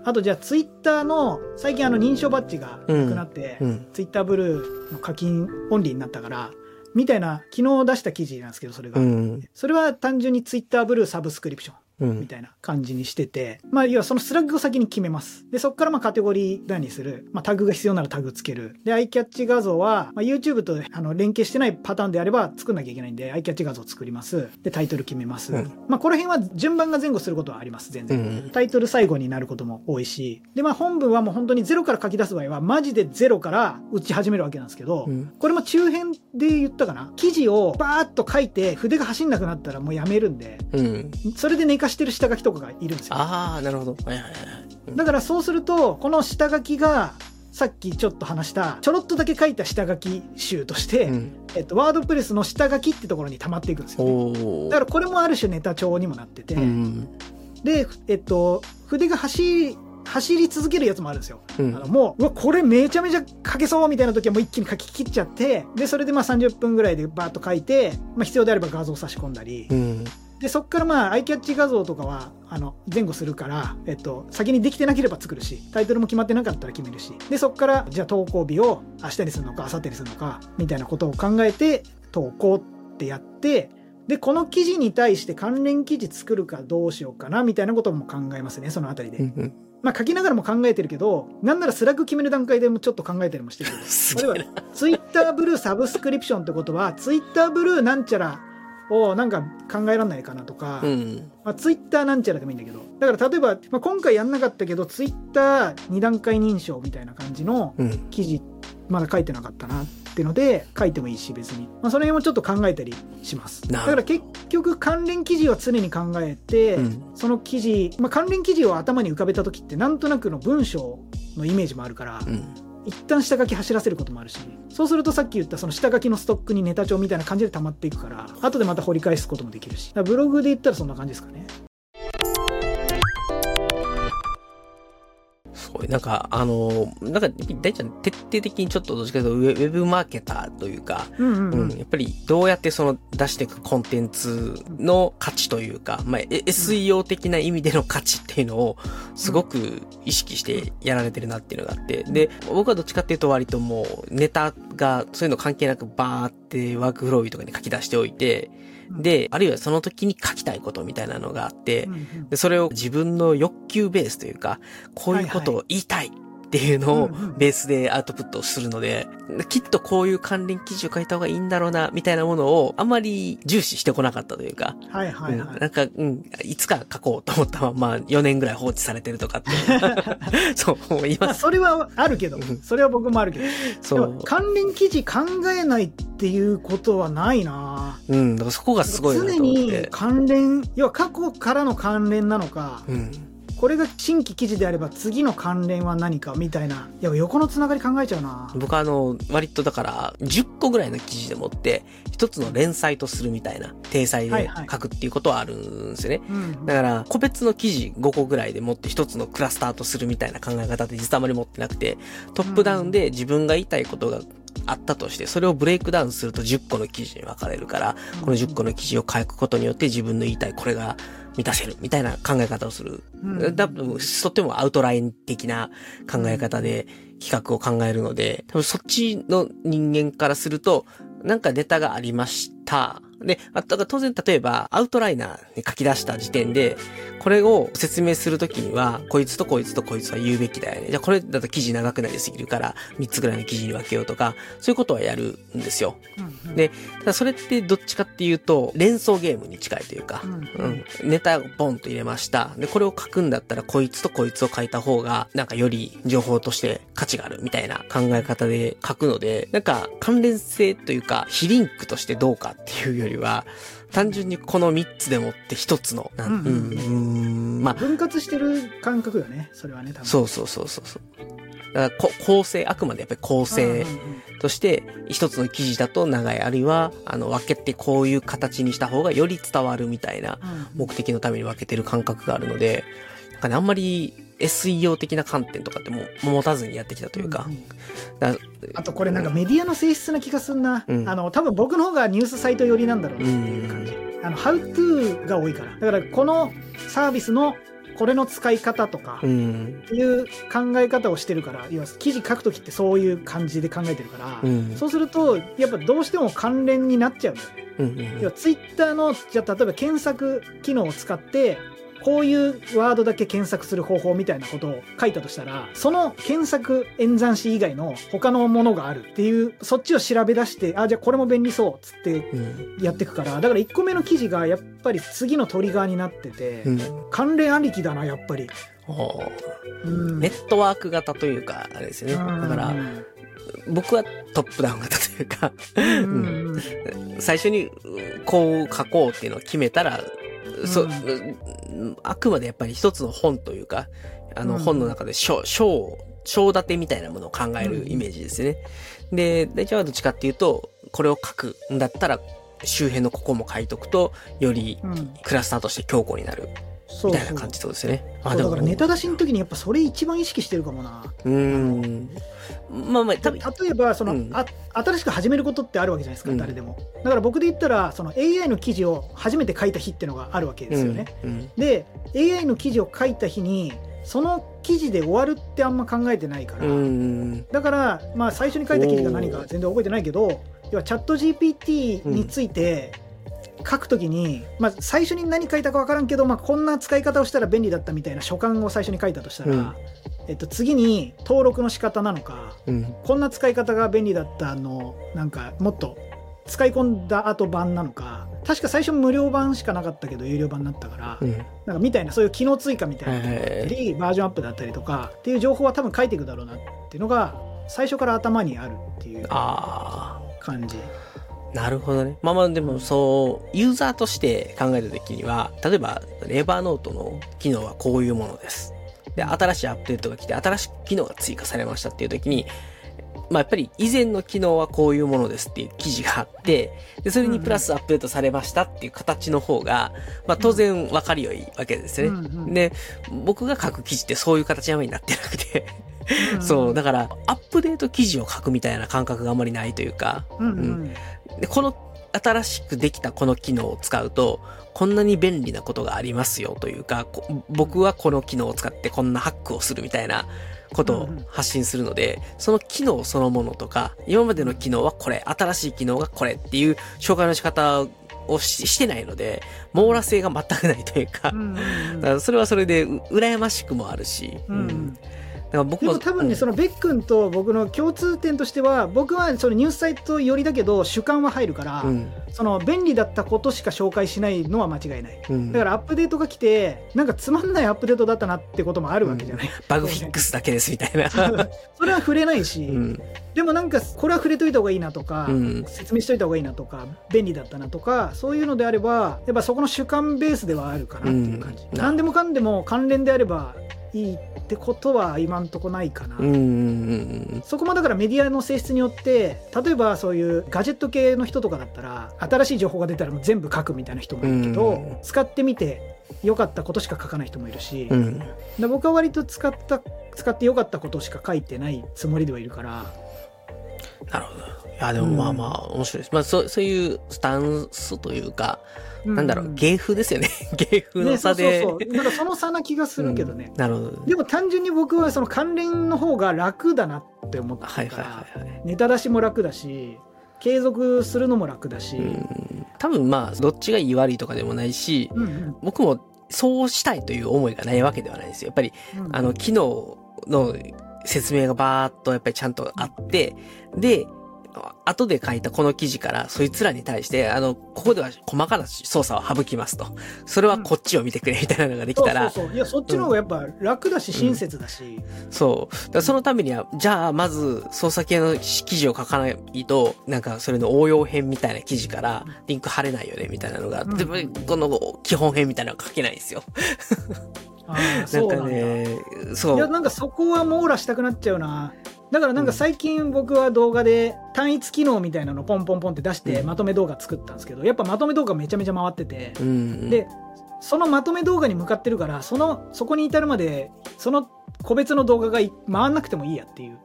Speaker 2: あとじゃあツイッターの、最近あの認証バッジがなくなって、
Speaker 1: うん。
Speaker 2: ツイッターブルーの課金オンリーになったから、みたいな、昨日出した記事なんですけど、それが。
Speaker 1: うん。
Speaker 2: それは単純にツイッターブルーサブスクリプション。
Speaker 1: うん
Speaker 2: み。たいな感じにしてて、まあ、要はそのスラッグを先に決めます。で、そこからまあカテゴリー欄にする。まあ、タグが必要ならタグつける。で、アイキャッチ画像は、まあ、YouTube とあの連携してないパターンであれば作んなきゃいけないんで、アイキャッチ画像を作ります。で、タイトル決めます。
Speaker 1: うん
Speaker 2: まあ、この辺は順番が前後することはあります、全
Speaker 1: う
Speaker 2: 然。
Speaker 1: ん。
Speaker 2: タイトル最後になることも多いし。で、まあ、本文はもう本当にゼロから書き出す場合は、マジでゼロから打ち始めるわけなんですけど、
Speaker 1: うん
Speaker 2: これも中編で言ったかな？記事をバーッと書いて筆が走んなくなったらもうやめるんで、
Speaker 1: うん。
Speaker 2: それで寝かしてる下書きとかがいるんですよ。
Speaker 1: ああ、なるほど。はいはいはい。
Speaker 2: だからそうすると、この下書きが、さっきちょっと話した、ちょろっとだけ書いた下書き集として、
Speaker 1: うん。
Speaker 2: えっと、ワードプレスの下書きってところに溜まっていくんですよ、ね。
Speaker 1: お
Speaker 2: だからこれもある種ネタ帳にもなってて、
Speaker 1: うん。
Speaker 2: で、えっと、筆が走り、走り続けるやつもあるんですよ。
Speaker 1: うん
Speaker 2: あのもう、うわ、これめちゃめちゃ書けそうみたいな時はもう一気に書き切っちゃって、で、それでまあ30分ぐらいでバーッと書いて、まあ必要であれば画像を差し込んだり、
Speaker 1: うん。
Speaker 2: で、そっからまあ、アイキャッチ画像とかは、あの、前後するから、えっと、先にできてなければ作るし、タイトルも決まってなかったら決めるし、で、そっから、じゃあ投稿日を明日にするのか、明後日にするのか、みたいなことを考えて、投稿ってやって、で、この記事に対して関連記事作るかどうしようかな、みたいなことも考えますね、そのあたりで。
Speaker 1: うん。
Speaker 2: まあ、書きながらも考えてるけど、なんならスラッグ決める段階でもちょっと考えたりもしてるけど。[laughs]
Speaker 1: すげえな。
Speaker 2: ツイッターブルーサブスクリプションってことは、ツイッターブルーなんちゃらをなんか考えられないかなとか、
Speaker 1: うん。
Speaker 2: まあ、ツイッターなんちゃらでもいいんだけど、だから例えば、まあ、今回やんなかったけど、ツイッター2段階認証みたいな感じの
Speaker 1: うん。
Speaker 2: 記事、まだ書いてなかったなっていうので、書いてもいいし、別に。まあ、その辺もちょっと考えたりします。だから結局、関連記事は常に考えて、
Speaker 1: うん
Speaker 2: その記事、まあ、関連記事を頭に浮かべた時って、なんとなくの文章のイメージもあるから、
Speaker 1: うん。
Speaker 2: 一旦下書き走らせることもあるしそうするとさっき言ったその下書きのストックにネタ帳みたいな感じで溜まっていくから後でまた掘り返すこともできるし。ブログで言ったらそんな感じですかね。
Speaker 1: ごい。なんか、あの、なんか、大ちゃん徹底的にちょっとどっちかというとウェブマーケターというか、
Speaker 2: うんうん、うん、
Speaker 1: うん、やっぱりどうやってその出していくコンテンツの価値というか、まあ、SEO 的な意味での価値っていうのをすごく意識してやられてるなっていうのがあって、で、僕はどっちかっていうと割ともうネタがそういうの関係なくバーってワークフローとかに書き出しておいて、で、あるいはその時に書きたいことみたいなのがあって、でそれを自分の欲求ベースというか、こういうことを言いたいっていうのをベースでアウトプットするので、きっとこういう関連記事を書いた方がいいんだろうな、みたいなものをあんまり重視してこなかったというか、
Speaker 2: はいはいはい。
Speaker 1: うん、なんか、うん、いつか書こうと思ったまま4年ぐらい放置されてるとかって。[laughs] そう、今、まあ、
Speaker 2: それはあるけど、それは僕もあるけど。そう。関連記事考えないっていうことはないな
Speaker 1: うん、だからそこがすごいな
Speaker 2: 常に関連、要は過去からの関連なのか、
Speaker 1: うん
Speaker 2: これが新規記事であれば次の関連は何かみたいな。いや、横のつながり考えちゃうな。
Speaker 1: 僕はあの、割とだから、10個ぐらいの記事でもって、一つの連載とするみたいな、体裁で書くっていうことはあるんですよね。はいはい、だから、個別の記事5個ぐらいでもって一つのクラスターとするみたいな考え方って実はあまり持ってなくて、トップダウンで自分が言いたいことがあったとして、それをブレイクダウンすると10個の記事に分かれるから、この10個の記事を書くことによって自分の言いたいこれが満たせるみたいな考え方をする。うん、多分、とってもアウトライン的な考え方で企画を考えるので、多分そっちの人間からすると、なんかネタがありました。で、あと当然例えばアウトライナーに書き出した時点で、これを説明するときには、こいつとこいつとこいつは言うべきだよね。じゃあこれだと記事長くなりすぎるから、3つぐらいの記事に分けようとか、そういうことはやるんですよ。うんうん、で、ただそれってどっちかっていうと、連想ゲームに近いというか、うん、うん、ネタをボンと入れました。で、これを書くんだったら、こいつとこいつを書いた方が、なんかより情報として価値があるみたいな考え方で書くので、なんか関連性というか、非リンクとしてどうかっていうよりは、単純にこの3つでもって1つの、うん、うん、
Speaker 2: うん、まあ。分割してる感覚よね、それはね、多分。
Speaker 1: そうそうそうそう。だからこ構成、あくまでやっぱり構成として、一つの記事だと長い、あるいは、あの、分けてこういう形にした方がより伝わるみたいな目的のために分けてる感覚があるので、なんかね、あんまり SEO 的な観点とかっても持たずにやってきたというか。うん
Speaker 2: うん、あとこれなんかメディアの性質な気がするな。うん、あの、多分僕の方がニュースサイト寄りなんだろうなっていう感じ。うん、あの、How to が多いから。だからこのサービスのこれの使い方とか、いう考え方をしてるから、要は記事書くときってそういう感じで考えてるから、うん、そうすると、やっぱどうしても関連になっちゃうんだよね。うんうん、要はツイッターの、じゃあ例えば検索機能を使って、こういうワードだけ検索する方法みたいなことを書いたとしたら、その検索演算子以外の他のものがあるっていう、そっちを調べ出して、あ、じゃあこれも便利そうっつってやっていくから、だから1個目の記事がやっぱり次のトリガーになってて、うん、関連ありきだな、やっぱり。
Speaker 1: うん、ネットワーク型というか、あれですよね。だから、僕はトップダウン型というかうん、最初にこう書こうっていうのを決めたら、そ、あくまでやっぱり一つの本というか、あの本の中で章、章、章立てみたいなものを考えるイメージですね。で、大体はどっちかっていうと、これを書くんだったら、周辺のここも書いとくと、よりクラスターとして強固になる。みたいな感じですね。
Speaker 2: あ、だからネタ出しの時にやっぱそれ一番意識してるかもな。
Speaker 1: うん。まあまあ、
Speaker 2: た例えば、その、うん、あ、新しく始めることってあるわけじゃないですか、うん、誰でも。だから僕で言ったら、その AI の記事を初めて書いた日っていうのがあるわけですよね。うん、で、AI の記事を書いた日に、その記事で終わるってあんま考えてないから、だから、まあ、最初に書いた記事が何か全然覚えてないけど要はチャット GPT について、書くときに、まあ、最初に何書いたか分からんけど、まあ、こんな使い方をしたら便利だったみたいな書簡を最初に書いたとしたら、うん、えっと、次に登録の仕方なのか、うん、こんな使い方が便利だったのなんかもっと使い込んだ後版なのか確か最初無料版しかなかったけど有料版になったから、うん、なんかみたいなそういう機能追加みたいなのがあったり、バージョンアップだったりとかっていう情報は多分書いていくだろうなっていうのが最初から頭にあるっていう感じ。
Speaker 1: なるほどね。まあまあでもそう、ユーザーとして考えた時には、例えば、レバーノートの機能はこういうものです。で、新しいアップデートが来て、新しい機能が追加されましたっていう時に、まあ、やっぱり以前の機能はこういうものですっていう記事があって、で、それにプラスアップデートされましたっていう形の方が、まあ、当然分かりよいわけですよね。
Speaker 2: うんうん。
Speaker 1: で、僕が書く記事ってそういう形になってなくて、
Speaker 2: うん
Speaker 1: そう、だから、アップデート記事を書くみたいな感覚があんまりないというか、
Speaker 2: うん。うん。
Speaker 1: でこの新しくできたこの機能を使うと、こんなに便利なことがありますよというか、こ僕はこの機能を使ってこんなハックをするみたいなことを発信するので、その機能そのものとか、今までの機能はこれ、新しい機能がこれっていう紹介の仕方をししてないので、網羅性が全くないというか、それはそれでう羨ましくもあるし、
Speaker 2: うん。
Speaker 1: だから僕
Speaker 2: でも多分ね、そ
Speaker 1: の、
Speaker 2: のベックンと僕の共通点としては僕はそのニュースサイト寄りだけど主観は入るから、
Speaker 1: うん。
Speaker 2: その便利だったことしか紹介しないのは間違いない。
Speaker 1: うん。
Speaker 2: だからアップデートが来てなんかつまんないアップデートだったなってこともあるわけじゃない、
Speaker 1: バグフィックスだけですみたいな。[laughs]
Speaker 2: それは触れないし、
Speaker 1: うん。
Speaker 2: でもなんかこれは触れといた方がいいなとか、
Speaker 1: うん。
Speaker 2: 説明しといた方がいいなとか便利だったなとかそういうのであればやっぱそこの主観ベースではあるかなっていう感じ、
Speaker 1: うん。
Speaker 2: 何でもかんでも関連であればいいってことは今んとこないかな、
Speaker 1: うんうんうん
Speaker 2: そこもだからメディアの性質によって例えばそういうガジェット系の人とかだったら新しい情報が出たらもう全部書くみたいな人もいるけど、
Speaker 1: うん。
Speaker 2: 使ってみて良かったことしか書かない人もいるし、
Speaker 1: うん。
Speaker 2: 僕は割と使った使って良かったことしか書いてないつもりではいるから。
Speaker 1: なるほど。いや、でもまあまあ、面白いです。まあ、そう、そういうスタンスというか、なんだろう、芸風ですよね。[laughs] 芸風の差で。
Speaker 2: ね、そうそうそうなんかその差な気がするけどね
Speaker 1: うん、なるほど。
Speaker 2: でも単純に僕はその関連の方が楽だなって思って
Speaker 1: はい
Speaker 2: るから、
Speaker 1: はいはいはい。
Speaker 2: ネタ出しも楽だし継続するのも楽だし、
Speaker 1: うん多分まあ、どっちがいい悪いとかでもないし、
Speaker 2: うんうん
Speaker 1: 僕もそうしたいという思いがないわけではないですよ。やっぱり、
Speaker 2: うん
Speaker 1: あの、機能の説明がバーっとやっぱりちゃんとあって、で、後で書いたこの記事から、そいつらに対して、あの、ここでは細かな操作を省きますと。それはこっちを見てくれみたいなのができたら、
Speaker 2: そうそうそう。いやそっちの方がやっぱ楽だし親切だし、
Speaker 1: そう。だそのためには、じゃあ、まず、操作系の記事を書かないと、なんか、それの応用編みたいな記事から、リンク貼れないよね、みたいなのが、
Speaker 2: うん。
Speaker 1: でもこの基本編みたいなのが書けないんですよ。
Speaker 2: ああ
Speaker 1: なんか
Speaker 2: そうなんだ
Speaker 1: ね、そう。
Speaker 2: いやなんかそこは網羅したくなっちゃうなだからなんか最近僕は動画で単一機能みたいなのポンポンポンって出して
Speaker 1: うん。
Speaker 2: まとめ動画作ったんですけどやっぱまとめ動画めちゃめちゃ回ってて
Speaker 1: うん。
Speaker 2: でそのまとめ動画に向かってるからそのそこに至るまでその個別の動画がい回んなくてもいいやっていう。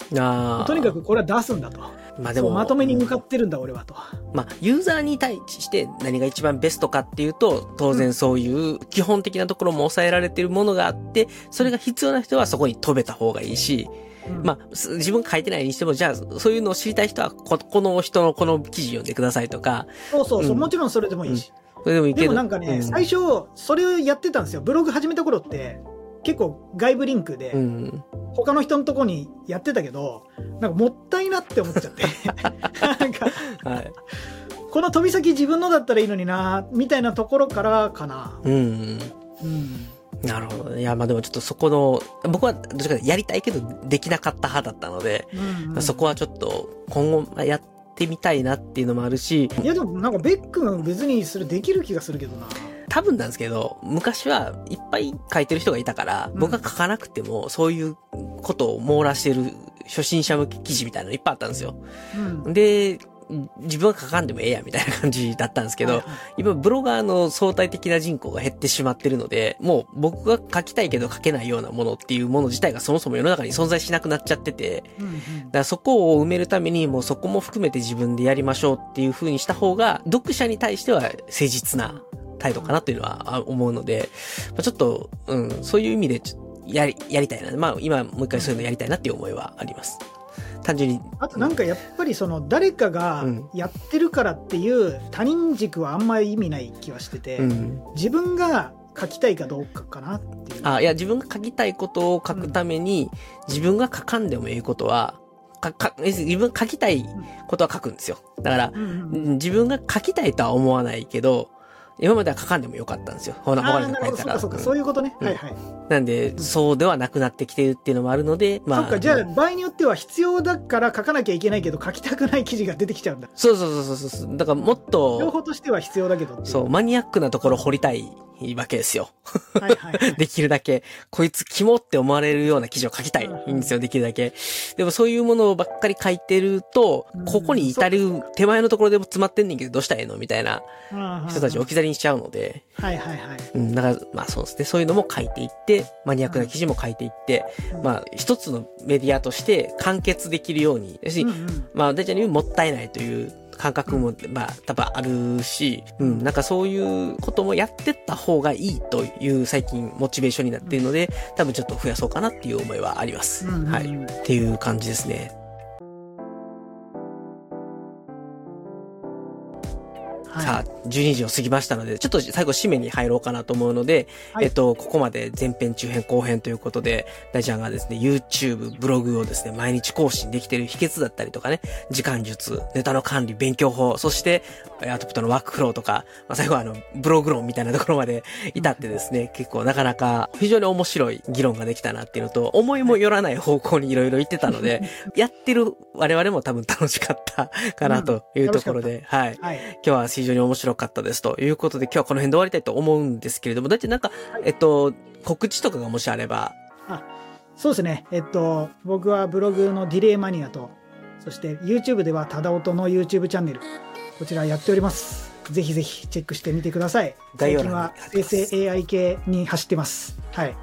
Speaker 2: とにかくこれは出すんだと。
Speaker 1: まあでも、
Speaker 2: まとめに向かってるんだ俺はと。
Speaker 1: まあ、ユーザーに対して何が一番ベストかっていうと、当然そういう基本的なところも抑えられているものがあって、それが必要な人はそこに飛べた方がいいし、
Speaker 2: うん
Speaker 1: まあ、す自分が書いてないにしても、じゃあ、そういうのを知りたい人は、ここの人のこの記事読んでくださいとか、
Speaker 2: そうそうそう、
Speaker 1: うん。
Speaker 2: もちろんそれでもいいし、
Speaker 1: それでもいいけど。
Speaker 2: でもなんかね、
Speaker 1: うん。
Speaker 2: 最初それをやってたんですよ。ブログ始めた頃って結構外部リンクで、
Speaker 1: うん。
Speaker 2: 他の人のとこにやってたけどなんかもったいなって思っちゃって。[laughs] なんか
Speaker 1: はい。
Speaker 2: この飛び先自分のだったらいいのになみたいなところからかな。
Speaker 1: うん。
Speaker 2: うん
Speaker 1: なるほどね。いや、まあでもちょっとそこの、僕はどっちかとやりたいけどできなかった派だったので、
Speaker 2: うんうん
Speaker 1: そこはちょっと今後まあやってみたいなっていうのもあるし、
Speaker 2: いやでもなんかベックが別にそれできる気がするけどな
Speaker 1: 多分なんですけど、昔はいっぱい書いてる人がいたから、
Speaker 2: うん
Speaker 1: 僕が書かなくても、そういうことを網羅してる初心者向け記事みたいなのいっぱいあったんですよ。
Speaker 2: うん
Speaker 1: で、自分は書かんでもええや、みたいな感じだったんですけど、今ブロガーの相対的な人口が減ってしまってるので、もう僕が書きたいけど書けないようなものっていうもの自体がそもそも世の中に存在しなくなっちゃってて、だからそこを埋めるためにもうそこも含めて自分でやりましょうっていう風にした方が、読者に対しては誠実な態度かなというのはあ思うので、まあ、ちょっと、うん、そういう意味でやり、やりたいな。まあ今もう一回そういうのやりたいなっていう思いはあります。単純に、
Speaker 2: あとなんかやっぱりその誰かが
Speaker 1: うん。
Speaker 2: やってるからっていう他人軸はあんまり意味ない気はしてて、
Speaker 1: うん。
Speaker 2: 自分が書きたいかどうかかなっていう。
Speaker 1: あ、いや、自分が書きたいことを書くために、自分が書かんでもいいことは、か、か、自分が書きたいことは書くんですよ。だから、
Speaker 2: うんうん
Speaker 1: うん。自分が書きたいとは思わないけど、今までは書かんでもよかったんですよ。ほな、
Speaker 2: あ
Speaker 1: 他
Speaker 2: あなるほど。そう
Speaker 1: に書いたら。
Speaker 2: かそうか、
Speaker 1: うん。
Speaker 2: そういうことね、
Speaker 1: うん
Speaker 2: はい。はい、
Speaker 1: なんで、そうではなくなってきてるっていうのもあるので、まあ。
Speaker 2: そっか。じゃあ場合によっては必要だから書かなきゃいけないけど書きたくない記事が出てきちゃうんだ。
Speaker 1: そうそうそうそうそう。だからもっ
Speaker 2: 両
Speaker 1: と、
Speaker 2: 方としては必要だけど
Speaker 1: そう、マニアックなところ掘りたいわけですよ。
Speaker 2: はいはいはい。
Speaker 1: できるだけ、こいつキモって思われるような記事を書きたい。んですよ、できるだけ。でもそういうものばっかり書いてると
Speaker 2: うん、
Speaker 1: ここに至る手前のところでも詰まってんねんけど、どうしたらええの？みたいな
Speaker 2: 人
Speaker 1: 人たちを置き去りにしちゃうので、
Speaker 2: はいはいはい。
Speaker 1: うん、だから、まあそうです。ね、そういうのも書いていって、マニアックな記事も書いていって、まあ一つのメディアとして完結できるように、要するにまあ、大ちゃんに言うもったいないという感覚も、まあ、多分あるし、うん、なんかそういうこともやってった方がいいという最近モチベーションになっているので、多分ちょっと増やそうかなっていう思いはあります。はい。っていう感じですね。
Speaker 2: はい
Speaker 1: さあ、12時を過ぎましたので、ちょっと最後締めに入ろうかなと思うので、
Speaker 2: はい
Speaker 1: えっと、ここまで前編、中編、後編ということで、大ちゃんがですね、YouTube、ブログをですね、毎日更新できてる秘訣だったりとかね、時間術、ネタの管理、勉強法、そして、えアウトプットのワークフローとか、まあ、最後はあの、ブログ論みたいなところまで至ってですね、結構なかなか非常に面白い議論ができたなっていうのと、思いもよらない方向にいろいろ言ってたので、やってる我々も多分楽しかったかなというところで、はい。
Speaker 2: はい。
Speaker 1: 今日は非常に面白かったですということで、今日はこの辺で終わりたいと思うんですけれども、だってなんか、えっと、告知とかがもしあれば、
Speaker 2: そうですね。えっと、僕はブログのディレイマニアと、そして YouTube ではただ音の YouTube チャンネル、こちらやっております。ぜひぜひチェックしてみてください。最近は生成 AI 系に走ってます。はい。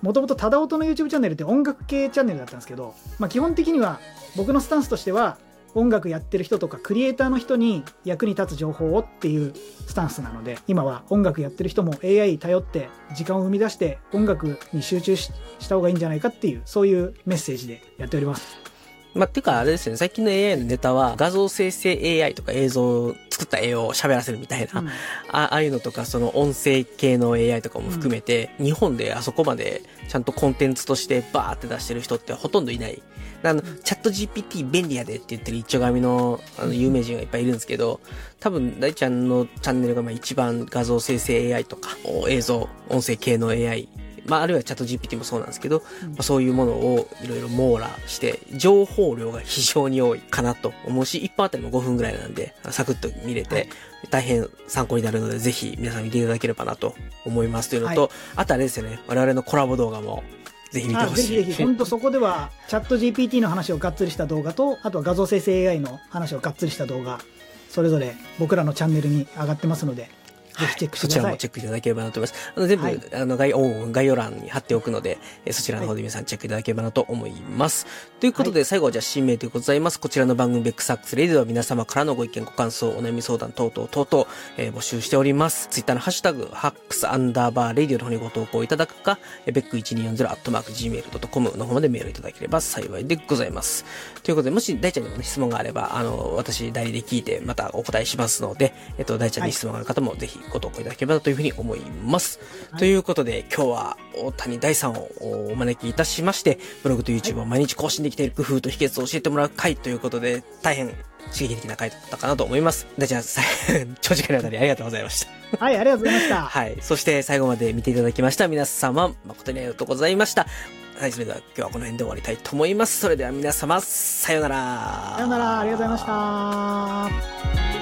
Speaker 2: もともとただ音の YouTube チャンネルって音楽系チャンネルだったんですけど、まあ基本的には僕のスタンスとしては、音楽やってる人とかクリエイターの人に役に立つ情報をっていうスタンスなので今は音楽やってる人も AI 頼って時間を生み出して音楽に集中しした方がいいんじゃないかっていうそういうメッセージでやっております。
Speaker 1: まあ、ていうかあれですよね、最近の AI のネタは画像生成 AI とか映像、作った絵を喋らせるみたいな、
Speaker 2: うん。
Speaker 1: あああいうのとか、その音声系の AI とかも含めて、日本であそこまでちゃんとコンテンツとしてバーって出してる人ってほとんどいない。あの、チャット GPT 便利やでって言ってる一丁紙のあの有名人がいっぱいいるんですけど、多分大ちゃんのチャンネルがまあ一番画像生成 AI とか、お映像、音声系の AI、まあ、あるいはチャット GPT もそうなんですけど、
Speaker 2: うん。
Speaker 1: まあ、そういうものをいろいろ網羅して、情報量が非常に多いかなと思うし、一本あたりも5分ぐらいなんで、サクッと見れて、
Speaker 2: はい。
Speaker 1: 大変参考になるので、ぜひ皆さん見ていただければなと思いますというのと、
Speaker 2: はい。
Speaker 1: あとあれですよね、我々のコラボ動画もぜひ見て
Speaker 2: あ
Speaker 1: ほしい。
Speaker 2: ぜひぜひ。本当そこではチャット GPT の話をがっつりした動画とあとは画像生成 AI の話をがっつりした動画それぞれ僕らのチャンネルに上がってますのでぜひチェックして
Speaker 1: そちら
Speaker 2: ください、
Speaker 1: もチェックいただければなと思います。あの全部、
Speaker 2: はい
Speaker 1: あの概要概要欄に貼っておくので、えーそちらの方で皆さんチェックいただければなと思います。ということで、最後はじゃあ新名でございます。こちらの番組ベックサックスレディでは皆様からのご意見、ご感想、お悩み相談等々等々、えー募集しております。ツイッターのハッシュタグ、ハックスアンダーバーレディオの方にご投稿いただくか、えーベック1240アットマーク gmail.com の方までメールいただければ幸いでございます。ということで、もし大ちゃんにもね、質問があれば、あの、私代理で聞いて、またお答えしますので、えっと、大ちゃんに質問がある方もぜひご投稿いただければなというふうに思います。
Speaker 2: はい
Speaker 1: ということで、今日は大谷大さんをお招きいたしまして、ブログと YouTube を毎日更新できている工夫と秘訣を教えてもらう回ということで、大変刺激的な回だったかなと思います。大ちゃん、さ [laughs] 長時間にわたりありがとうございました。
Speaker 2: はいありがとうございました
Speaker 1: はい。そして最後まで見ていただきました皆様、誠にありがとうございました。はい、それでは今日はこの辺で終わりたいと思います。それでは皆様、さようなら。
Speaker 2: さよならありがとうございました